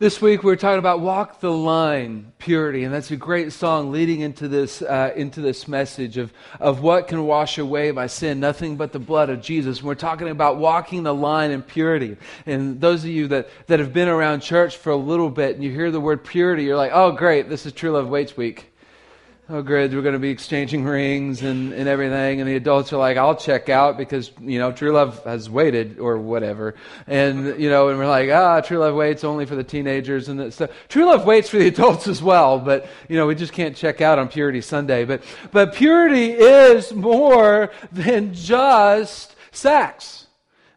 This week we're talking about walk the line, purity, and that's a great song leading into this uh, into this message of of what can wash away my sin, nothing but the blood of Jesus. And we're talking about walking the line in purity. And those of you that that have been around church for a little bit and you hear the word purity, you're like, oh great, this is True Love Waits Week oh, great, we're going to be exchanging rings and, and everything. And the adults are like, I'll check out because, you know, true love has waited or whatever. And, you know, and we're like, ah, true love waits only for the teenagers and stuff. True love waits for the adults as well, but, you know, we just can't check out on Purity Sunday. But, but purity is more than just sex.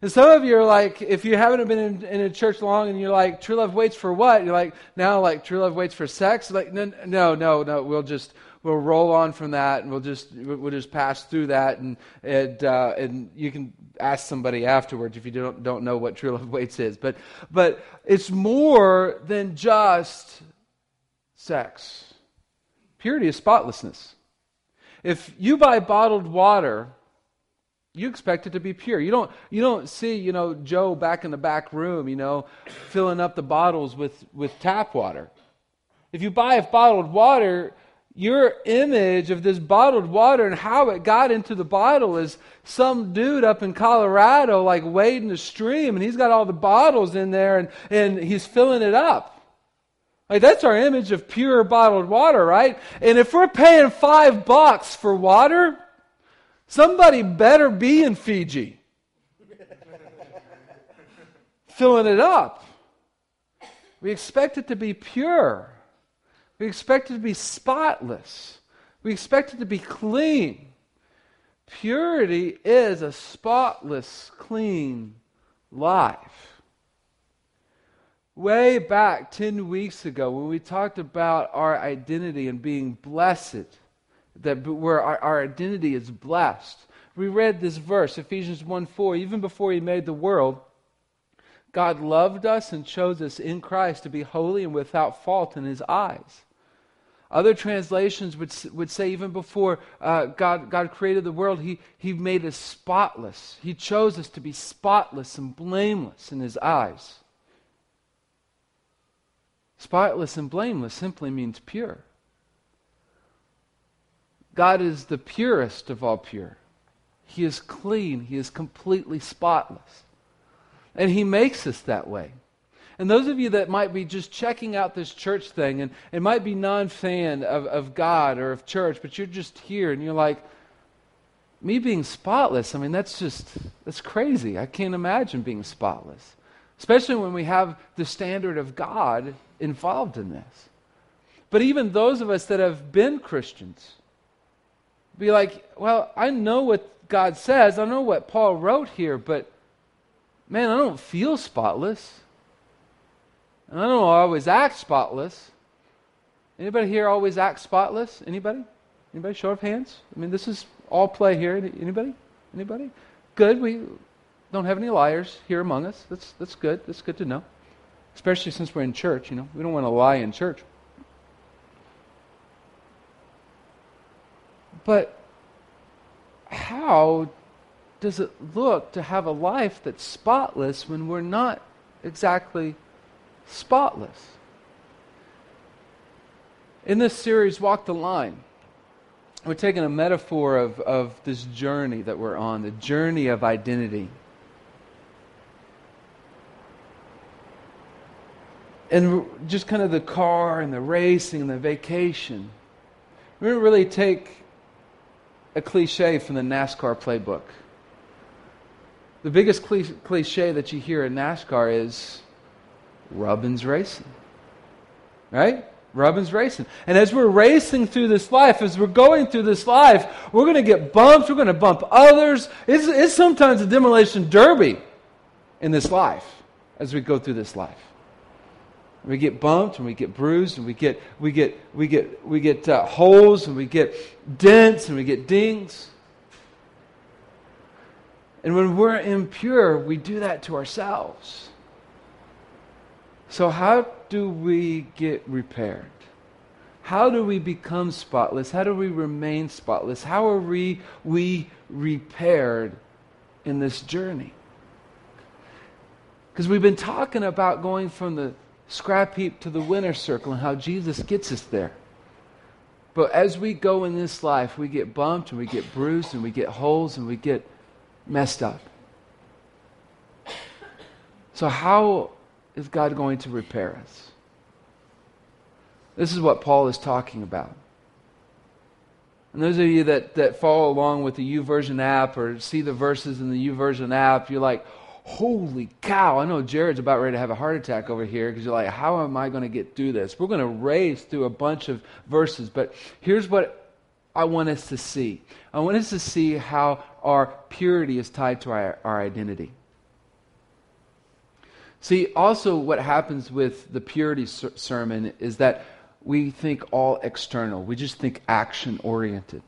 And some of you are like, if you haven't been in, in, a church long and you're like, true love waits for what? You're like, now like true love waits for sex? Like, no, no, no, no we'll just, we'll roll on from that and we'll just we'll just pass through that and and uh, and you can ask somebody afterwards if you don't don't know what true love waits is but but it's more than just sex purity is spotlessness if you buy bottled water you expect it to be pure. You don't, you don't see, you know, Joe back in the back room, you know, filling up the bottles with, with tap water. If you buy bottled water, your image of this bottled water and how it got into the bottle is some dude up in Colorado, like wading a stream, and he's got all the bottles in there and, and he's filling it up. Like that's our image of pure bottled water, right? And if we're paying five bucks for water, somebody better be in Fiji. filling it up. We expect it to be pure. We expect it to be spotless. We expect it to be clean. Purity is a spotless, clean life. Way back 10 weeks ago, when we talked about our identity and being blessed, that where our, our identity is blessed, we read this verse, Ephesians 1 4, even before he made the world. God loved us and chose us in Christ to be holy and without fault in his eyes. Other translations would, would say, even before uh, God, God created the world, he, he made us spotless. He chose us to be spotless and blameless in His eyes. Spotless and blameless simply means pure. God is the purest of all pure. He is clean, He is completely spotless. And He makes us that way. And those of you that might be just checking out this church thing and, and might be non fan of, of God or of church, but you're just here and you're like, me being spotless, I mean, that's just, that's crazy. I can't imagine being spotless, especially when we have the standard of God involved in this. But even those of us that have been Christians, be like, well, I know what God says, I know what Paul wrote here, but man, I don't feel spotless. And I don't always act spotless. Anybody here always act spotless? Anybody? Anybody? Show of hands. I mean, this is all play here. Anybody? Anybody? Good. We don't have any liars here among us. That's that's good. That's good to know. Especially since we're in church. You know, we don't want to lie in church. But how does it look to have a life that's spotless when we're not exactly spotless. In this series, Walk the Line, we're taking a metaphor of, of this journey that we're on, the journey of identity. And just kind of the car and the racing and the vacation. Going to really take a cliche from the NASCAR playbook. The biggest cliche that you hear in NASCAR is Rubbin's racing. Right? Rubbin's racing. And as we're racing through this life, as we're going through this life, we're going to get bumps. We're going to bump others. It's, it's sometimes a demolition derby in this life as we go through this life. We get bumped and we get bruised and we get we get we get we get uh, holes and we get dents and we get dings. And when we're impure, we do that to ourselves. So, how do we get repaired? How do we become spotless? How do we remain spotless? How are we, we repaired in this journey? Because we've been talking about going from the scrap heap to the winner's circle and how Jesus gets us there. But as we go in this life, we get bumped and we get bruised and we get holes and we get messed up. So, how is God going to repair us? This is what Paul is talking about. And those of you that, that follow along with the YouVersion app or see the verses in the YouVersion app, you're like, holy cow, I know Jared's about ready to have a heart attack over here because you're like, how am I going to get through this? We're going to race through a bunch of verses, but here's what I want us to see I want us to see how our purity is tied to our, our identity. See, also, what happens with the purity ser- sermon is that we think all external, we just think action oriented.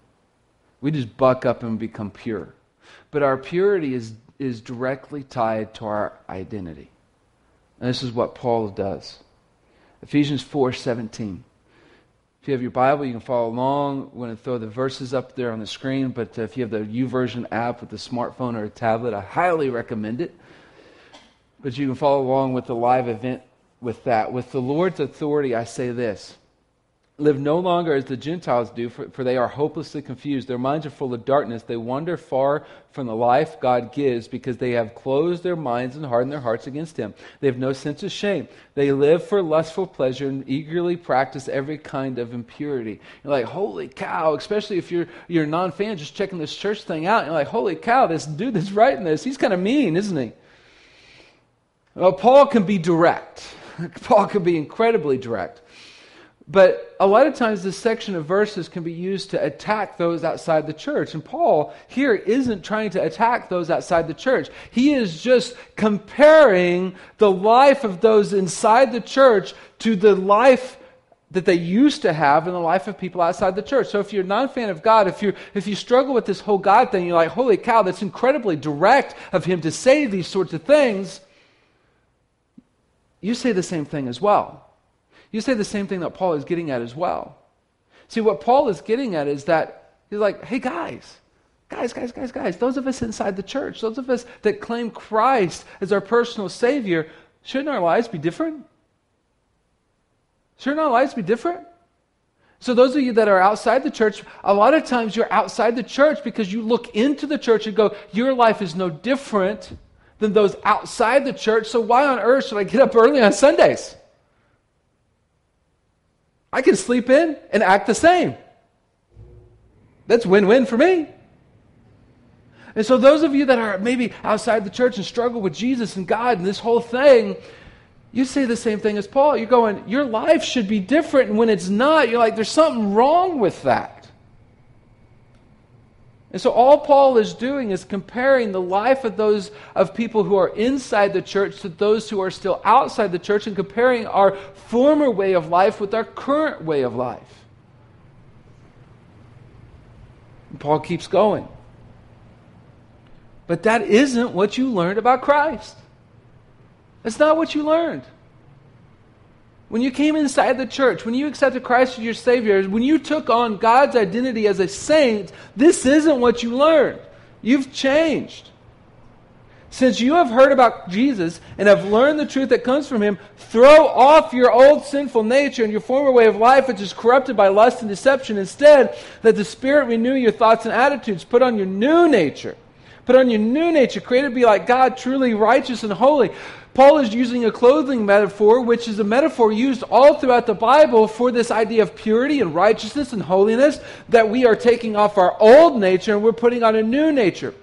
We just buck up and become pure. But our purity is is directly tied to our identity. And this is what Paul does. Ephesians 4:17. If you have your Bible, you can follow along. We're going to throw the verses up there on the screen, but if you have the YouVersion app with a smartphone or a tablet, I highly recommend it. But you can follow along with the live event with that. With the Lord's authority, I say this live no longer as the Gentiles do, for, for, they are hopelessly confused. Their minds are full of darkness. They wander far from the life God gives because they have closed their minds and hardened their hearts against Him. They have no sense of shame. They live for lustful pleasure and eagerly practice every kind of impurity. You're like, holy cow, especially if you're, you're non fan just checking this church thing out. You're like, holy cow, this dude that's writing this, he's kind of mean, isn't he? Well, Paul can be direct. Paul can be incredibly direct. But a lot of times, this section of verses can be used to attack those outside the church. And Paul here isn't trying to attack those outside the church. He is just comparing the life of those inside the church to the life that they used to have in the life of people outside the church. So if you're not a non-fan of God, if you if you struggle with this whole God thing, you're like, holy cow, that's incredibly direct of him to say these sorts of things. You say the same thing as well. You say the same thing that Paul is getting at as well. See, what Paul is getting at is that he's like, hey, guys, guys, guys, guys, guys, those of us inside the church, those of us that claim Christ as our personal Savior, shouldn't our lives be different? Shouldn't our lives be different? So, those of you that are outside the church, a lot of times you're outside the church because you look into the church and go, Your life is no different than those outside the church, so why on earth should I get up early on Sundays? I can sleep in and act the same. That's win win for me. And so, those of you that are maybe outside the church and struggle with Jesus and God and this whole thing, you say the same thing as Paul. You're going, your life should be different. And when it's not, you're like, there's something wrong with that. And so all Paul is doing is comparing the life of those of people who are inside the church to those who are still outside the church and comparing our former way of life with our current way of life. And Paul keeps going. But that isn't what you learned about Christ. That's not what you learned. When you came inside the church, when you accepted Christ as your Savior, when you took on God's identity as a saint, this isn't what you learned. You've changed. Since you have heard about Jesus and have learned the truth that comes from Him, throw off your old sinful nature and your former way of life, which is corrupted by lust and deception. Instead, let the Spirit renew your thoughts and attitudes. Put on your new nature. Put on your new nature, created to be like God, truly righteous and holy. Paul is using a clothing metaphor, which is a metaphor used all throughout the Bible for this idea of purity and righteousness and holiness, that we are taking off our old nature and we're putting on a new nature.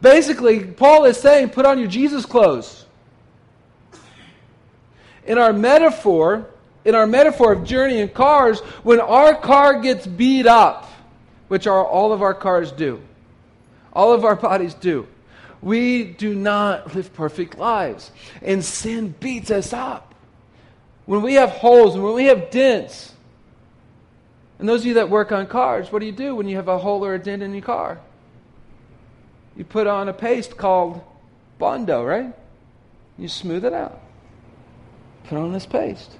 Basically, Paul is saying, put on your Jesus clothes. In our metaphor, in our metaphor of journeying cars, when our car gets beat up, which are all of our cars do, all of our bodies do, we do not live perfect lives. And sin beats us up. When we have holes and when we have dents, and those of you that work on cars, what do you do when you have a hole or a dent in your car? You put on a paste called Bondo, right? You smooth it out. Put on this paste.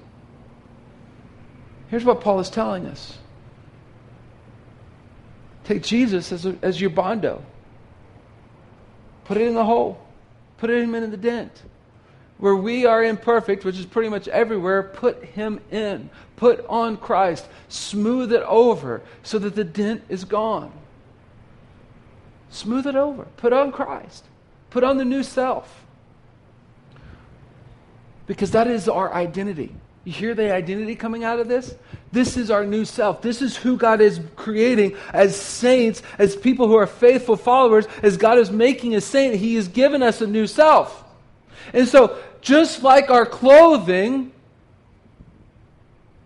Here's what Paul is telling us take Jesus as, a, as your Bondo. Put it in the hole. Put him in the dent. where we are imperfect, which is pretty much everywhere, put Him in. Put on Christ. Smooth it over so that the dent is gone. Smooth it over. Put on Christ. Put on the new self. Because that is our identity. You hear the identity coming out of this? This is our new self. This is who God is creating as saints, as people who are faithful followers, as God is making a saint. He has given us a new self. And so, just like our clothing,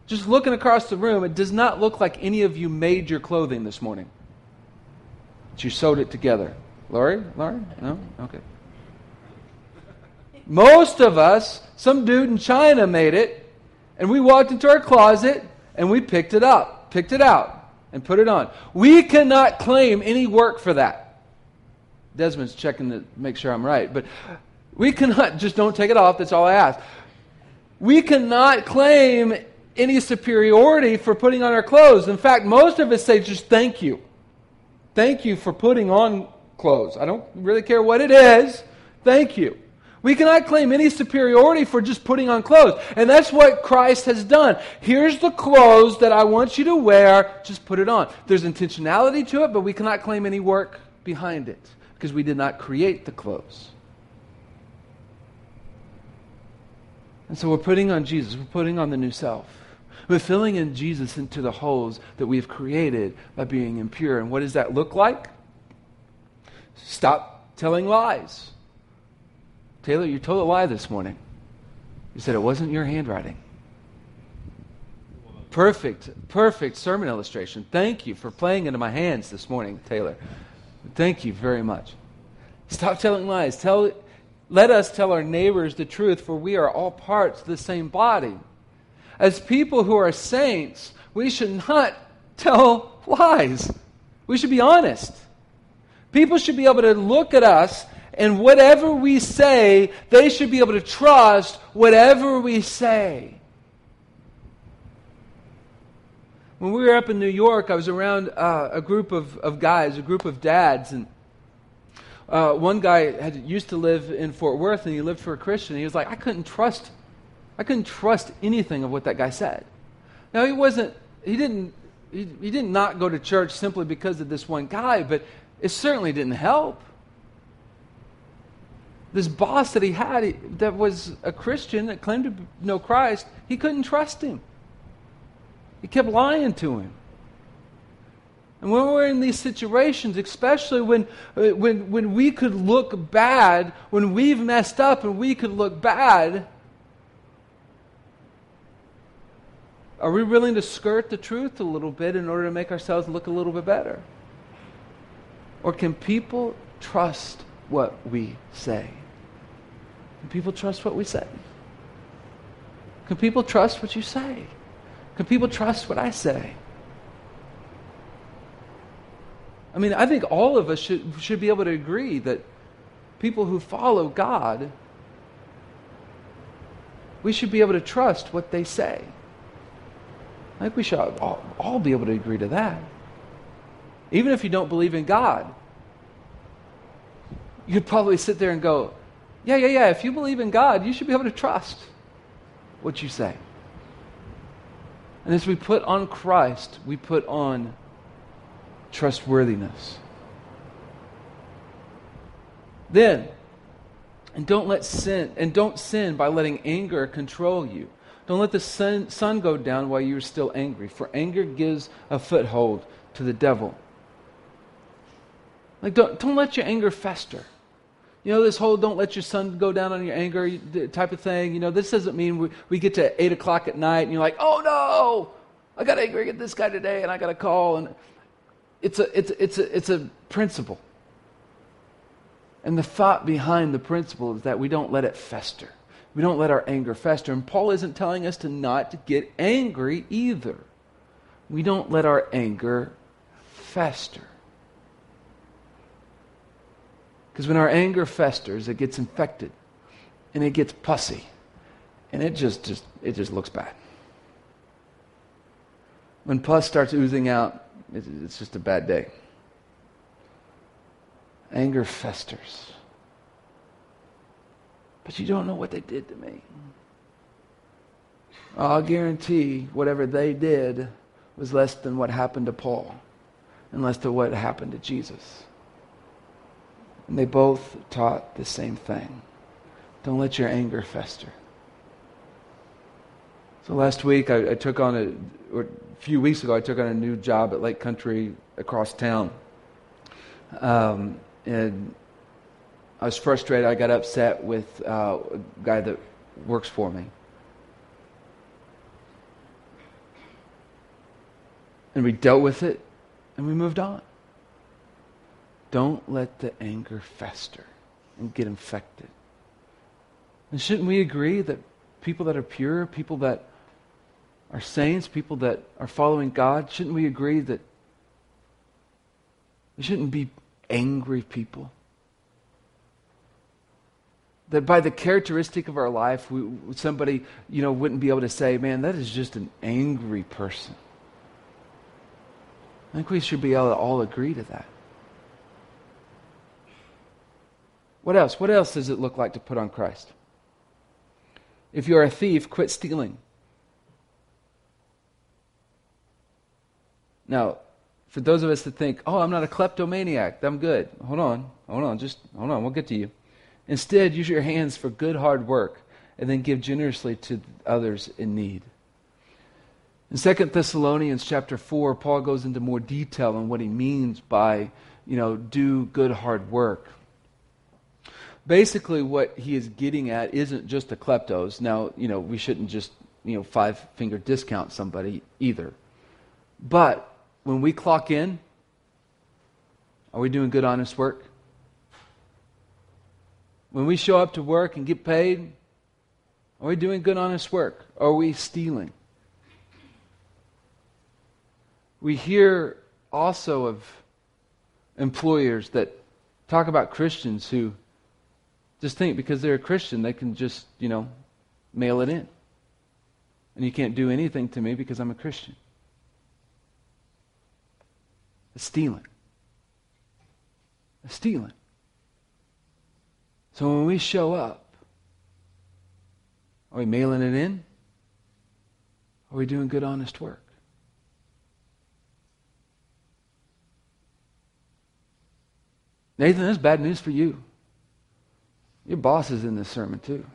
just looking across the room, it does not look like any of you made your clothing this morning. But you sewed it together. Lori? Lori? No? Okay. Most of us, some dude in China made it and we walked into our closet and we picked it up, picked it out, and put it on. We cannot claim any work for that. Desmond's checking to make sure I'm right, but we cannot, just don't take it off, that's all I ask. We cannot claim any superiority for putting on our clothes. In fact, most of us say just thank you. Thank you for putting on clothes. I don't really care what it is. Thank you. We cannot claim any superiority for just putting on clothes. And that's what Christ has done. Here's the clothes that I want you to wear, just put it on. There's intentionality to it, but we cannot claim any work behind it because we did not create the clothes. And so we're putting on Jesus, we're putting on the new self. We're filling in Jesus into the holes that we've created by being impure. And what does that look like? Stop telling lies. Taylor, you told a lie this morning. You said it wasn't your handwriting. Perfect, perfect sermon illustration. Thank you for playing into my hands this morning, Taylor. Thank you very much. Stop telling lies. Tell, let us tell our neighbors the truth, for we are all parts of the same body. As people who are saints, we should not tell lies. We should be honest. People should be able to look at us and whatever we say, they should be able to trust whatever we say. When we were up in New York, I was around uh, a group of, of guys, a group of dads, and uh, one guy had used to live in Fort Worth, and he lived for a Christian. He was like, I couldn't trust, I couldn't trust anything of what that guy said. Now he wasn't, he didn't, he, he did not go to church simply because of this one guy, but it certainly didn't help this boss that he had that was a Christian that claimed to know Christ, he couldn't trust him. He kept lying to him. And when we're in these situations, especially when, uh, when, when we could look bad, when we've messed up and we could look bad, are we willing to skirt the truth a little bit in order to make ourselves look a little bit better? Or can people trust what we say? Can people trust what we say? Can people trust what you say? Can people trust what I say? I mean, I think all of us should, should be able to agree that people who follow God, we should be able to trust what they say. I think we should all, all be able to agree to that. Even if you don't believe in God, you'd probably sit there and go, yeah, yeah, yeah. If you believe in God, you should be able to trust what you say. And as we put on Christ, we put on trustworthiness. Then, and don't let sin, and don't sin by letting anger control you. Don't let the sun, sun go down while you're still angry, for anger gives a foothold to the devil. Like, don't, don't let your anger fester. You know, this whole don't let your sun go down on your anger type of thing. You know, this doesn't mean we, we get to 8 o'clock at night and you're like, oh no, I got angry at this guy today and I got a call. And it's a, it's, it's, a, it's a principle. And the thought behind the principle is that we don't let it fester. We don't let our anger fester. And Paul isn't telling us to not get angry either. We don't let our anger fester. Because when our anger festers, it gets infected and it gets pussy. And it just, just, it just looks bad. When pus starts oozing out, it's just a bad day. Anger festers. but you don't know what they did to me. I'll guarantee whatever they did was less than what happened to Paul and less than what happened to Jesus. And they both taught the same thing. Don't let your anger fester. So last week I, I took on a, a few weeks ago, I took on a new job at Lake Country across town. Um, and I was frustrated. I got upset with uh, a guy that works for me. And we dealt with it and we moved on. Don't let the anger fester and get infected. And shouldn't we agree that people that are pure, people that are saints, people that are following God, shouldn't we agree that we shouldn't be angry people? That by the characteristic of our life, we, somebody you know wouldn't be able to say, "Man, that is just an angry person." I think we should be able to all agree to that. What else? What else does it look like to put on Christ? If you're a thief, quit stealing. Now, for those of us that think, oh, I'm not a kleptomaniac, I'm good. Hold on, hold on, just hold on, we'll get to you. Instead, use your hands for good, hard work, and then give generously to others in need. In 2 Thessalonians chapter 4, Paul goes into more detail on what he means by, you know, do good, hard work. Basically, what he is getting at isn't just the kleptos. Now, you know, we shouldn't just, you know, five finger discount somebody either. But when we clock in, are we doing good, honest work? When we show up to work and get paid, are we doing good, honest work? Are we stealing? We hear also of employers that talk about Christians who just think because they're a Christian, they can just, you know, mail it in. And you can't do anything to me because I'm a Christian It's stealing. It's stealing. So when we show up, are we mailing it in? Are we doing good, honest work? Nathan, that's bad news for you. Your boss is in this sermon, too.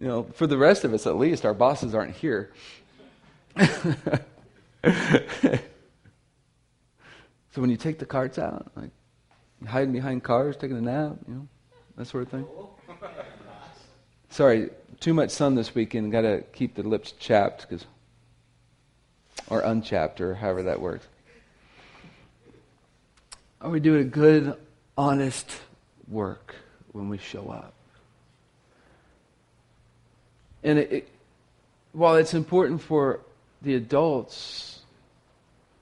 You know, for the rest of us at least, our bosses aren't here. so when you take the carts out, like hiding behind cars, taking a nap, you know, that sort of thing. Sorry, too much sun this weekend. Got to keep the lips chapped, because, or unchapter, however that works. Are we doing a good, honest work when we show up? And it, it, while it's important for the adults,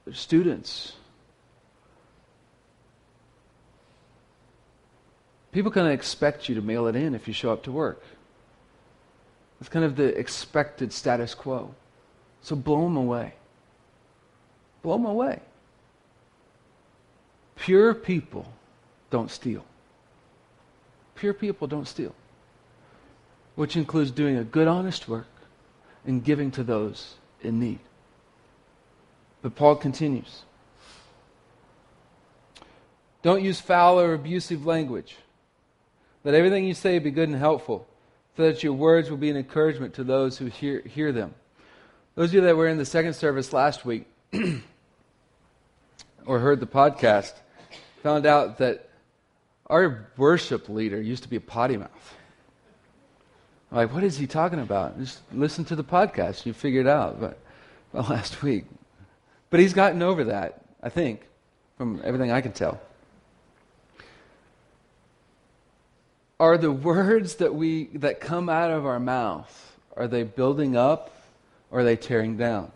the students, people kind of expect you to mail it in if you show up to work. It's kind of the expected status quo. So blow them away. Blow them away. Pure people don't steal. Pure people don't steal which includes doing a good, honest work and giving to those in need. But Paul continues Don't use foul or abusive language. Let everything you say be good and helpful, so that your words will be an encouragement to those who hear, hear them. Those of you that were in the second service last week or heard the podcast found out that our worship leader used to be a potty mouth. Like, what is he talking about? Just listen to the podcast. You figure it out. But well, last week, but he's gotten over that. I think, from everything I can tell. Are the words that we that come out of our mouth are they building up or are they tearing down?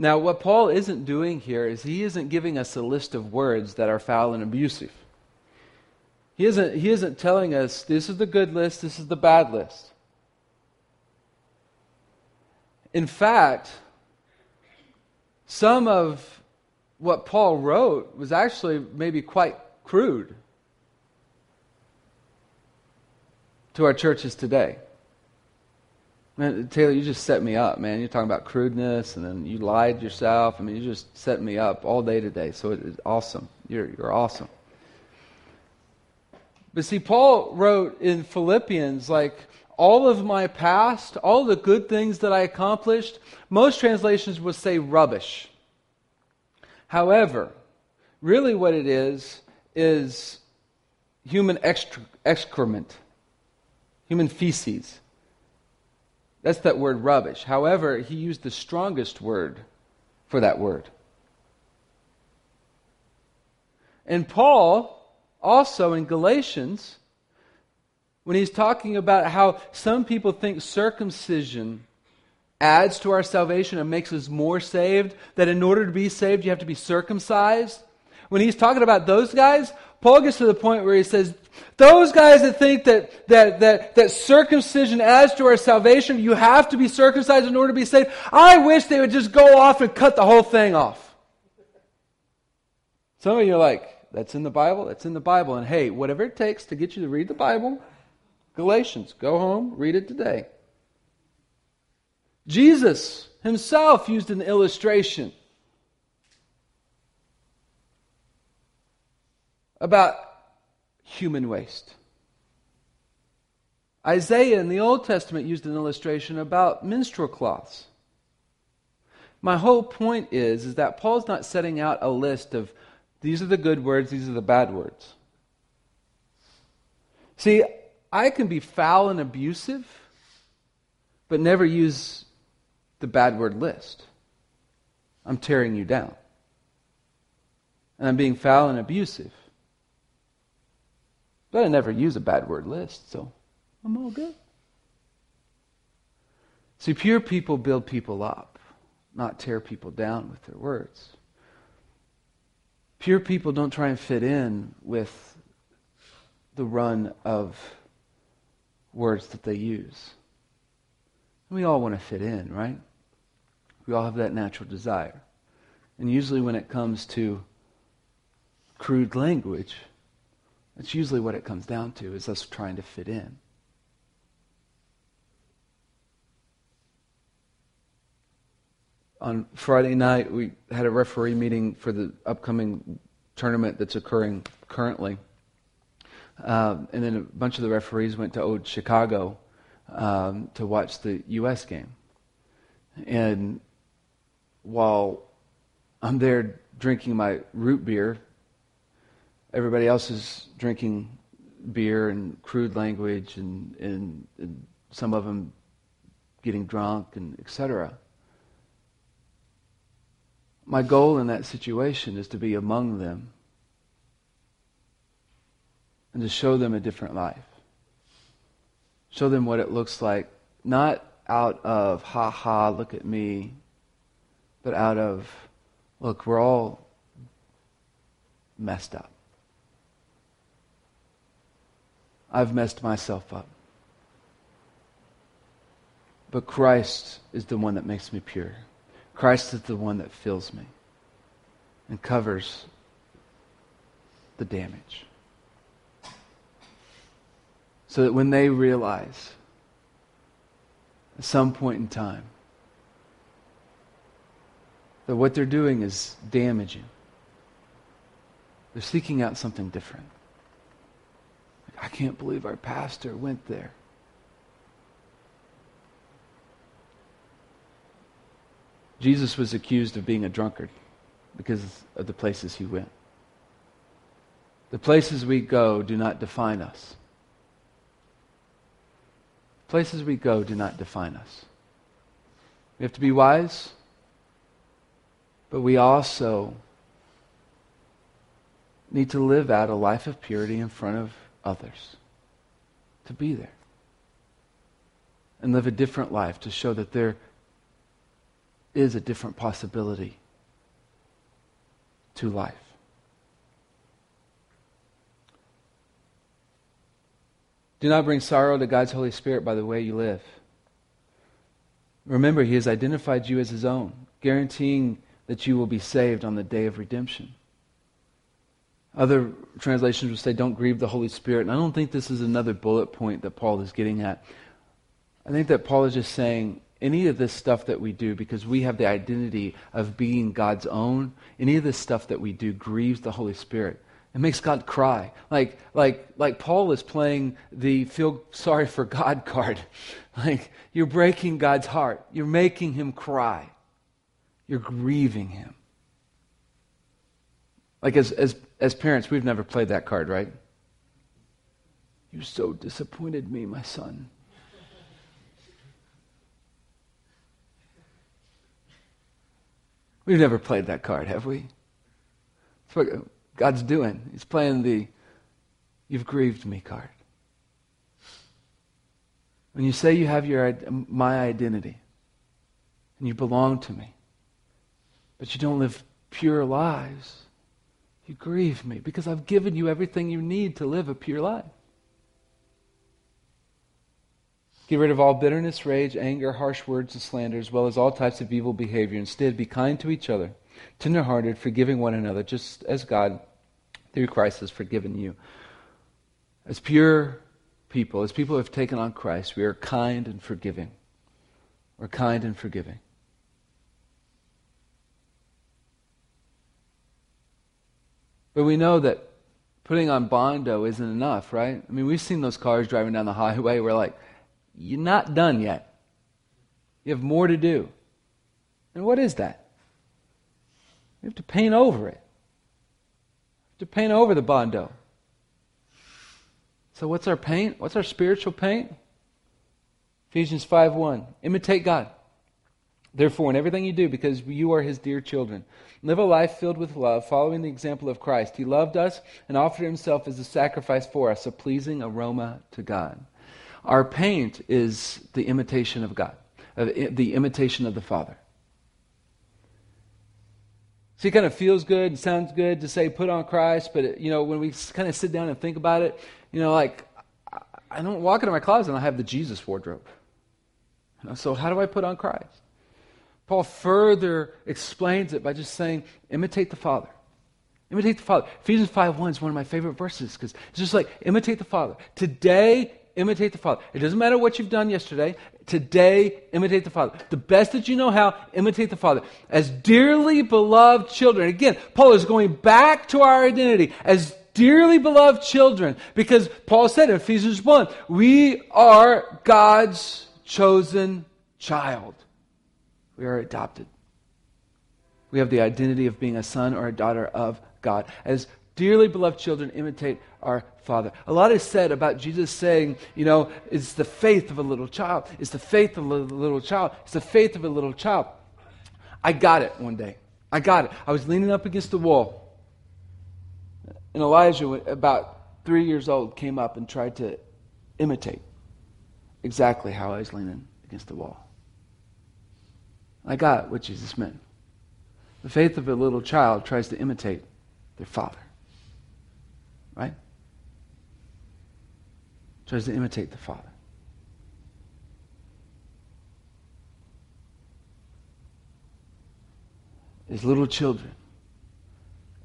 Now, what Paul isn't doing here is he isn't giving us a list of words that are foul and abusive. He isn't, he isn't telling us this is the good list, this is the bad list. In fact, some of what Paul wrote was actually maybe quite crude to our churches today. Man, Taylor, you just set me up, man. You're talking about crudeness, and then you lied yourself. I mean, you just set me up all day today. So it's awesome. You're, you're awesome. But see, Paul wrote in Philippians, like, all of my past, all the good things that I accomplished, most translations would say rubbish. However, really what it is, is human excrement, human feces. That's that word rubbish. However, he used the strongest word for that word. And Paul, also in Galatians, when he's talking about how some people think circumcision adds to our salvation and makes us more saved, that in order to be saved, you have to be circumcised. When he's talking about those guys, Paul gets to the point where he says, those guys that think that, that, that, that circumcision adds to our salvation, you have to be circumcised in order to be saved, I wish they would just go off and cut the whole thing off. Some of you are like, that's in the Bible, that's in the Bible. And hey, whatever it takes to get you to read the Bible, Galatians, go home, read it today. Jesus himself used an illustration about human waste. Isaiah in the Old Testament used an illustration about menstrual cloths. My whole point is, is that Paul's not setting out a list of these are the good words, these are the bad words. See, I can be foul and abusive, but never use the bad word list. I'm tearing you down. And I'm being foul and abusive. But I never use a bad word list, so I'm all good. See, pure people build people up, not tear people down with their words. Pure people don't try and fit in with the run of words that they use. we all want to fit in, right? We all have that natural desire. And usually, when it comes to crude language, that's usually what it comes down to, is us trying to fit in. On Friday night, we had a referee meeting for the upcoming tournament that's occurring currently. Um, and then a bunch of the referees went to old Chicago um, to watch the U.S. game. And while I'm there drinking my root beer everybody else is drinking beer and crude language and, and, and some of them getting drunk and etc. My goal in that situation is to be among them and to show them a different life. Show them what it looks like, not out of, ha ha, look at me, but out of, look, we're all messed up. I've messed myself up. But Christ is the one that makes me pure. Christ is the one that fills me and covers the damage. So that when they realize at some point in time that what they're doing is damaging, they're seeking out something different. I can't believe our pastor went there. Jesus was accused of being a drunkard because of the places he went. The places we go do not define us. Places we go do not define us. We have to be wise, but we also need to live out a life of purity in front of others to be there and live a different life to show that there is a different possibility to life. Do not bring sorrow to God's Holy Spirit by the way you live. Remember, He has identified you as His own, guaranteeing that you will be saved on the day of redemption. Other translations will say, don't grieve the Holy Spirit. And I don't think this is another bullet point that Paul is getting at. I think that Paul is just saying, any of this stuff that we do, because we have the identity of being God's own, any of this stuff that we do grieves the Holy Spirit. It makes God cry. Like, like, like Paul is playing the feel sorry for God card. Like, you're breaking God's heart. You're making him cry. You're grieving him. Like, as, as, as parents, we've never played that card, right? You so disappointed me, my son. We've never played that card, have we? That's what God's doing. He's playing the you've grieved me card. When you say you have your, my identity and you belong to me, but you don't live pure lives, you grieve me because I've given you everything you need to live a pure life. Get rid of all bitterness, rage, anger, harsh words, and slander, as well as all types of evil behavior. Instead, be kind to each other, tenderhearted, forgiving one another, just as God, through Christ, has forgiven you. As pure people, as people who have taken on Christ, we are kind and forgiving. We're kind and forgiving. But we know that putting on Bondo isn't enough, right? I mean, we've seen those cars driving down the highway. We're like, you're not done yet. You have more to do. And what is that? You have to paint over it. To paint over the bondo. So what's our paint? What's our spiritual paint? Ephesians 5:1. Imitate God. Therefore, in everything you do, because you are his dear children, live a life filled with love, following the example of Christ. He loved us and offered himself as a sacrifice for us, a pleasing aroma to God. Our paint is the imitation of God, the imitation of the Father. See, it kind of feels good and sounds good to say put on Christ, but it, you know, when we kind of sit down and think about it, you know, like I don't walk into my closet and I have the Jesus wardrobe. You know, so how do I put on Christ? Paul further explains it by just saying, imitate the Father. Imitate the Father. Ephesians 5 1 is one of my favorite verses because it's just like, imitate the Father. Today, imitate the Father. It doesn't matter what you've done yesterday. Today, imitate the Father. The best that you know how, imitate the Father. As dearly beloved children. Again, Paul is going back to our identity as dearly beloved children because Paul said in Ephesians 1 we are God's chosen child. We are adopted. We have the identity of being a son or a daughter of God. As dearly beloved children, imitate our Father. A lot is said about Jesus saying, you know, it's the faith of a little child. It's the faith of a little child. It's the faith of a little child. I got it one day. I got it. I was leaning up against the wall. And Elijah, about three years old, came up and tried to imitate exactly how I was leaning against the wall. I got what Jesus meant. The faith of a little child tries to imitate their father. Right? tries to imitate the Father. As little children,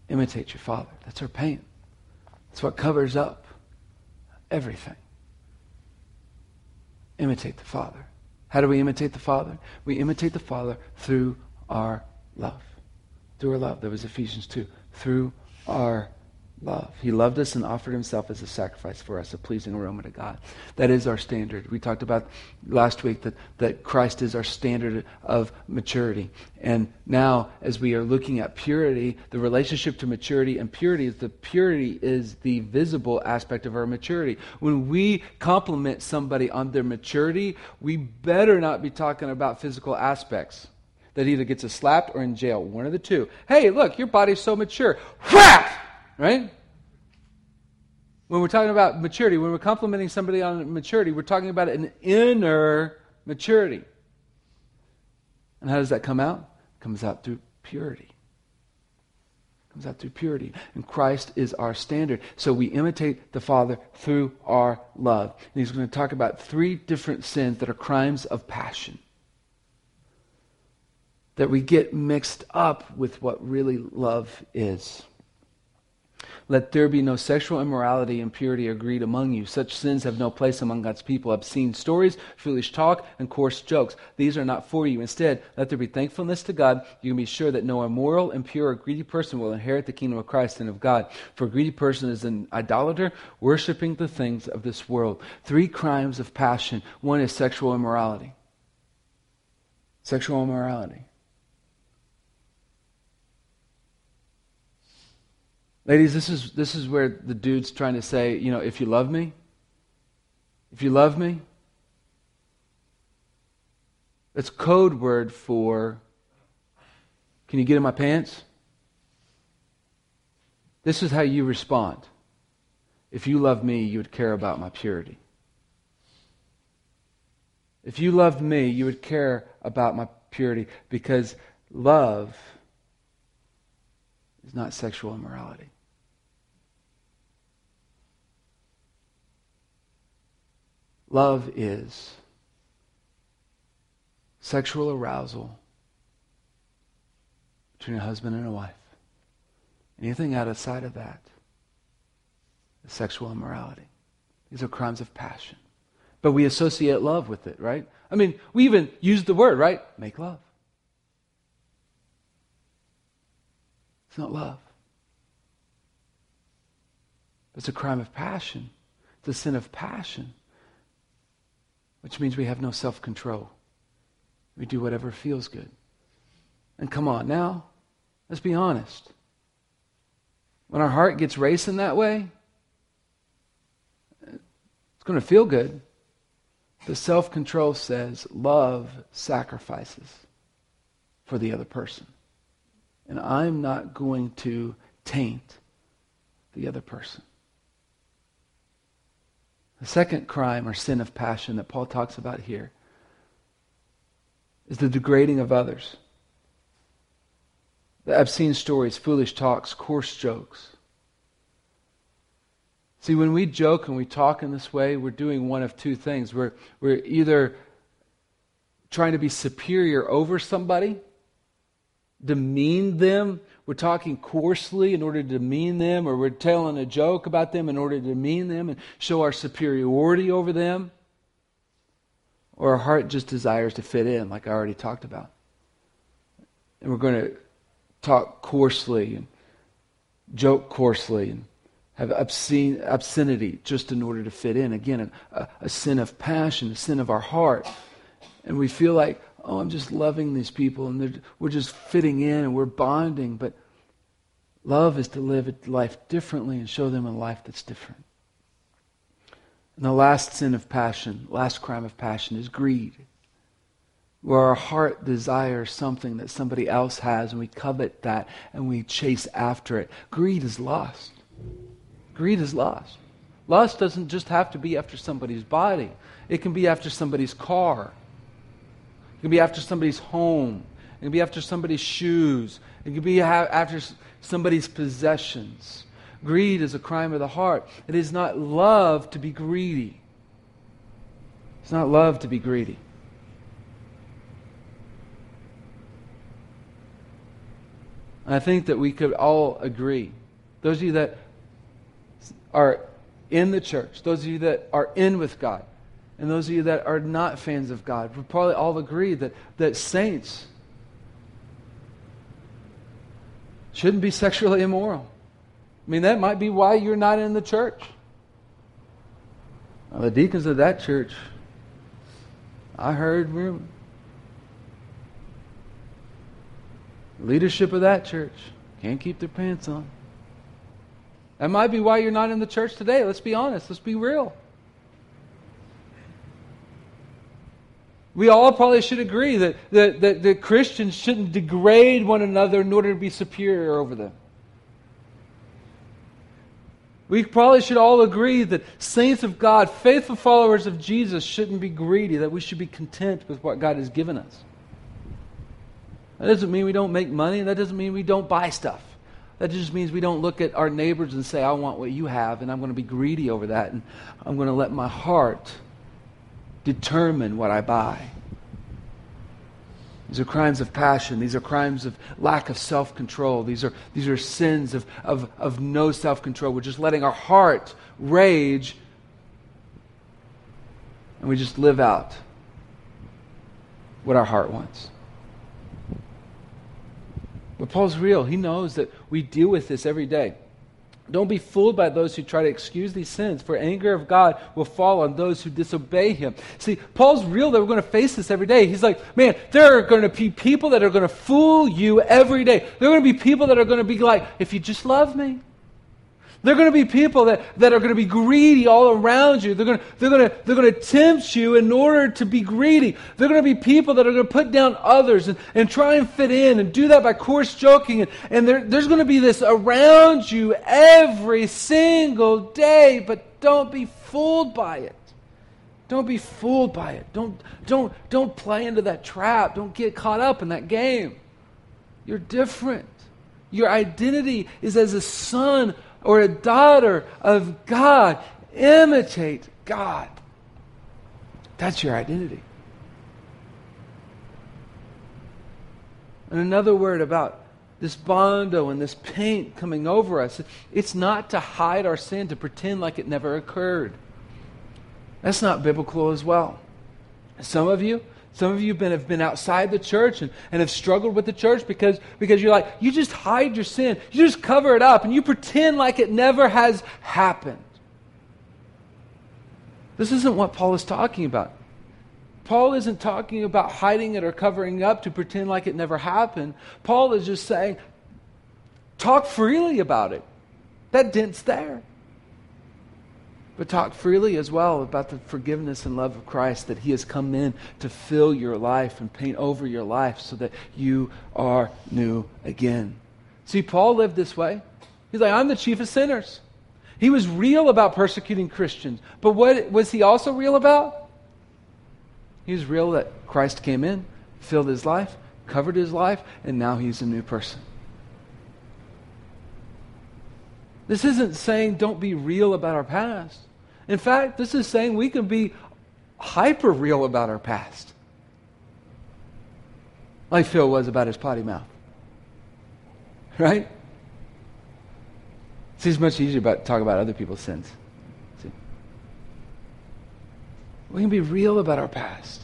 imitate your Father. That's our pain. That's what covers up everything. Imitate the Father. How do we imitate the Father? We imitate the Father through our love. Through our love. That was Ephesians 2. Through our love. He loved us and offered himself as a sacrifice for us, a pleasing aroma to God. That is our standard. We talked about last week that, that Christ is our standard of maturity. And now, as we are looking at purity, the relationship to maturity and purity is the purity is the visible aspect of our maturity. When we compliment somebody on their maturity, we better not be talking about physical aspects that either gets us slapped or in jail. One of the two. Hey, look, your body's so mature. Whap! Right? When we're talking about maturity, when we're complimenting somebody on maturity, we're talking about an inner maturity. And how does that come out? It comes out through purity. It comes out through purity. And Christ is our standard. So we imitate the Father through our love. And he's going to talk about three different sins that are crimes of passion. that we get mixed up with what really love is. Let there be no sexual immorality, impurity, or greed among you. Such sins have no place among God's people. Obscene stories, foolish talk, and coarse jokes. These are not for you. Instead, let there be thankfulness to God. You can be sure that no immoral, impure, or greedy person will inherit the kingdom of Christ and of God. For a greedy person is an idolater, worshiping the things of this world. Three crimes of passion. One is sexual immorality. Sexual immorality. Ladies, this is, this is where the dude's trying to say, you know, if you love me, if you love me, that's code word for, can you get in my pants? This is how you respond. If you love me, you would care about my purity. If you loved me, you would care about my purity because love is not sexual immorality. Love is sexual arousal between a husband and a wife. Anything outside of that is sexual immorality. These are crimes of passion. But we associate love with it, right? I mean, we even use the word, right? Make love. It's not love. It's a crime of passion. It's a sin of passion which means we have no self control. We do whatever feels good. And come on, now, let's be honest. When our heart gets racing that way, it's going to feel good. The self control says love sacrifices for the other person. And I'm not going to taint the other person. The second crime or sin of passion that Paul talks about here is the degrading of others. The obscene stories, foolish talks, coarse jokes. See, when we joke and we talk in this way, we're doing one of two things. We're, we're either trying to be superior over somebody, demean them we're talking coarsely in order to demean them, or we're telling a joke about them in order to demean them and show our superiority over them, or our heart just desires to fit in, like I already talked about. And we're going to talk coarsely and joke coarsely and have obscene, obscenity just in order to fit in. Again, a, a sin of passion, a sin of our heart. And we feel like, oh, I'm just loving these people and we're just fitting in and we're bonding. But love is to live a life differently and show them a life that's different. And the last sin of passion, last crime of passion is greed. Where our heart desires something that somebody else has and we covet that and we chase after it. Greed is lust. Greed is lust. Lust doesn't just have to be after somebody's body, it can be after somebody's car can be after somebody's home. It can be after somebody's shoes. It can be after somebody's possessions. Greed is a crime of the heart. It is not love to be greedy. It's not love to be greedy. I think that we could all agree. Those of you that are in the church, those of you that are in with God, and those of you that are not fans of God, we probably all agree that, that saints shouldn't be sexually immoral. I mean, that might be why you're not in the church. Now, the deacons of that church, I heard rumors. leadership of that church can't keep their pants on. That might be why you're not in the church today. Let's be honest. Let's be real. We all probably should agree that, that, that, that Christians shouldn't degrade one another in order to be superior over them. We probably should all agree that saints of God, faithful followers of Jesus, shouldn't be greedy, that we should be content with what God has given us. That doesn't mean we don't make money, that doesn't mean we don't buy stuff. That just means we don't look at our neighbors and say, I want what you have, and I'm going to be greedy over that, and I'm going to let my heart determine what I buy. These are crimes of passion. These are crimes of lack of self control. These are, these are sins of, of, of no self control. We're just letting our heart rage and we just live out what our heart wants. But Paul's real. He knows that we deal with this every day. Don't be fooled by those who try to excuse these sins, for anger of God will fall on those who disobey him. See, Paul's real that we're going to face this every day. He's like, man, there are going to be people that are going to fool you every day. There are going to be people that are going to be like, if you just love me, they're going to be people that, that are going to be greedy all around you. They're going, to, they're, going to, they're going to tempt you in order to be greedy. They're going to be people that are going to put down others and, and try and fit in and do that by coarse joking. And, and there, there's going to be this around you every single day, but don't be fooled by it. Don't be fooled by it. Don't, don't, don't play into that trap. Don't get caught up in that game. You're different. Your identity is as a son or a daughter of God. Imitate God. That's your identity. And another word about this bondo and this paint coming over us, it's not to hide our sin, to pretend like it never occurred. That's not biblical as well. Some of you, some of you have been, have been outside the church and, and have struggled with the church because, because you're like, you just hide your sin. You just cover it up and you pretend like it never has happened. This isn't what Paul is talking about. Paul isn't talking about hiding it or covering up to pretend like it never happened. Paul is just saying, talk freely about it. That dent's there but talk freely as well about the forgiveness and love of Christ that He has come in to fill your life and paint over your life so that you are new again. See, Paul lived this way. He's like, I'm the chief of sinners. He was real about persecuting Christians. But what was he also real about? He was real that Christ came in, filled his life, covered his life, and now he's a new person. This isn't saying don't be real about our past. In fact, this is saying we can be hyper real about our past. Like Phil was about his potty mouth. Right? See, it's much easier to talk about other people's sins. See? We can be real about our past.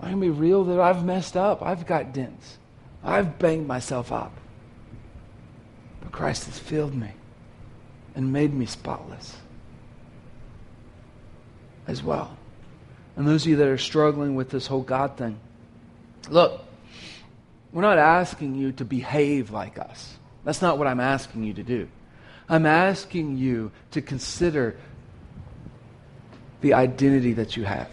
I can be real that I've messed up. I've got dents. I've banged myself up. Christ has filled me and made me spotless as well. And those of you that are struggling with this whole God thing, look, we're not asking you to behave like us. That's not what I'm asking you to do. I'm asking you to consider the identity that you have.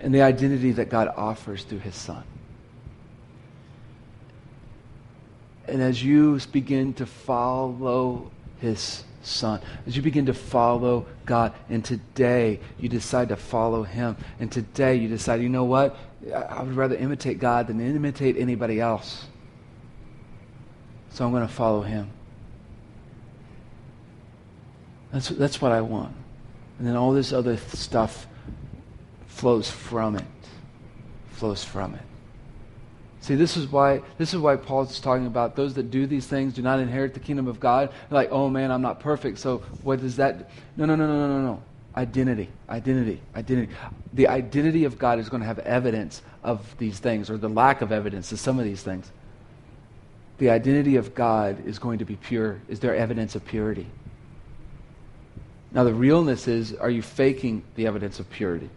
And the identity that God offers through his Son. And as you begin to follow his son. As you begin to follow God, and today you decide to follow him, and today you decide, you know what? I would rather imitate God than imitate anybody else. So I'm going to follow him. That's, that's what I want. And then all this other stuff flows from it. Flows from it. See, this is why this is why Paul's talking about those that do these things do not inherit the kingdom of God. They're like, oh man, I'm not perfect. So what does that? No, no, no, no, no, no. Identity, identity, identity. The identity of God is going to have evidence of these things, or the lack of evidence of some of these things. The identity of God is going to be pure. Is there evidence of purity? Now, the realness is are you faking the evidence of purity?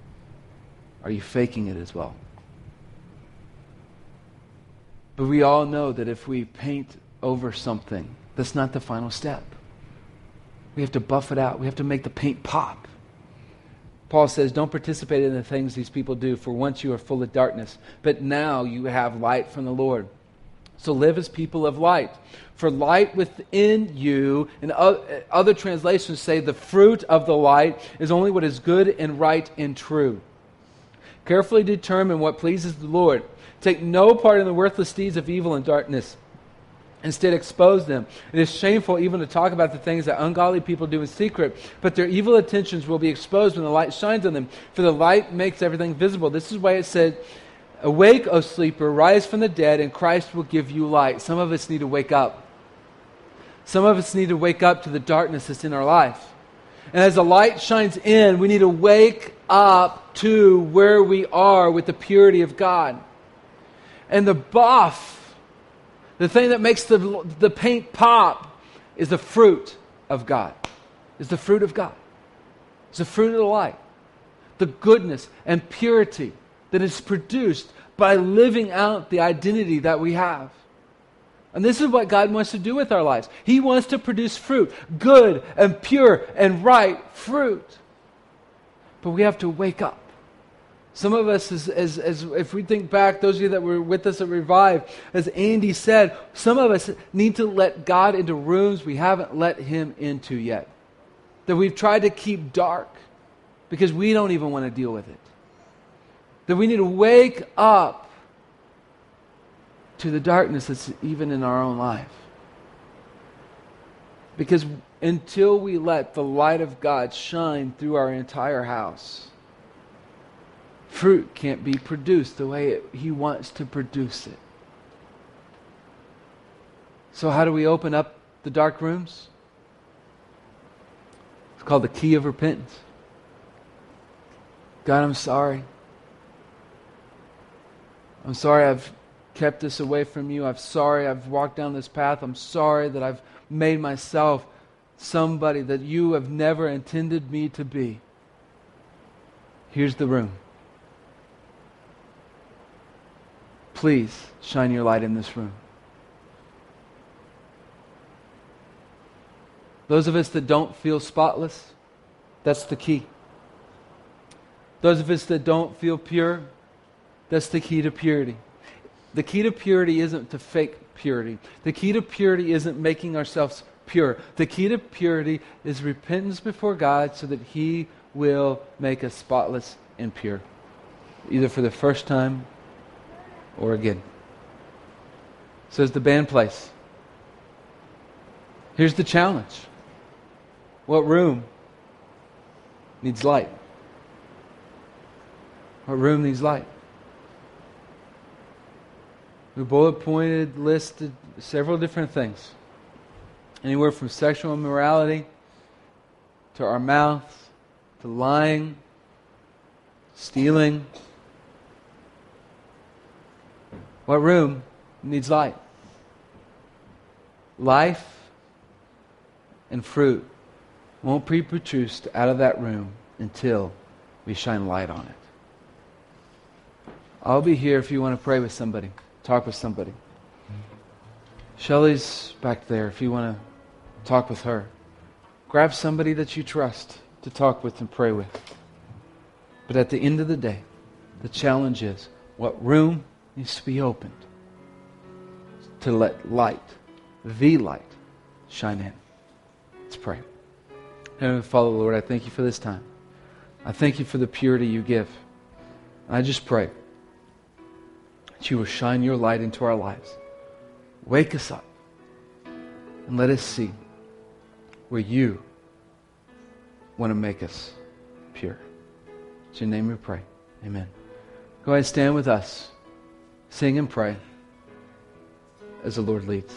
Are you faking it as well? But we all know that if we paint over something, that's not the final step. We have to buff it out, we have to make the paint pop. Paul says, Don't participate in the things these people do, for once you are full of darkness, but now you have light from the Lord. So live as people of light. For light within you, and other translations say the fruit of the light is only what is good and right and true. Carefully determine what pleases the Lord Take no part in the worthless deeds of evil and darkness, Instead, expose them. It is shameful even to talk about the things that ungodly people do in secret, but their evil intentions will be exposed when the light shines on them. For the light makes everything visible. This is why it said, Awake, O sleeper, rise from the dead, and Christ will give you light. Some of us need to wake up. Some of us need to wake up to the darkness that's in our life. And as the light shines in, we need to wake up to where we are with the purity of God. And the buff the thing that makes the, the paint pop is the fruit of God. Is the fruit of God. It's the fruit of the light. The goodness and purity that is produced by living out the identity that we have. And this is what God wants to do with our lives. He wants to produce fruit, good and pure and right fruit. But we have to wake up. Some of us, as, as, as, if we think back, those of you that were with us at Revive, as Andy said, some of us need to let God into rooms we haven't let Him into yet. That we've tried to keep dark because we don't even want to deal with it. That we need to wake up to the darkness that's even in our own life. Because until we let the light of God shine through our entire house, fruit can't be produced the way it, He wants to produce it. So, how do we open up the dark rooms? It's called the key of repentance. God, I'm sorry. I'm sorry I've kept this away from you. I'm sorry I've walked down this path. I'm sorry that I've made myself somebody that you have never intended me to be. Here's the room. Please shine your light in this room. Those of us that don't feel spotless, that's the key. Those of us that don't feel pure, that's the key to purity. The key to purity isn't to fake purity. The key to purity isn't making ourselves pure. The key to purity is repentance before God so that He will make us spotless and pure, either for the first time or again. Says the band plays. Here's the challenge What room needs light? What room needs light? We bullet pointed, listed several different things. Anywhere from sexual immorality to our mouths to lying, stealing, What room needs light? Life and fruit won't be produced out of that room until we shine light on it. I'll be here if you want to pray with somebody, talk with somebody. Shelly's back there if you want to talk with her. Grab somebody that you trust to talk with and pray with. But at the end of the day, the challenge is what room needs to be opened to let light, the light, shine in. Let's pray. Heavenly Father, Lord, I thank you for this time. I thank you for the purity you give. I just pray that you will shine your light into our lives. Wake us up and let us see where you want to make us pure. In your name we pray. Amen. Go ahead and stand with us. Sing and pray as the Lord leads.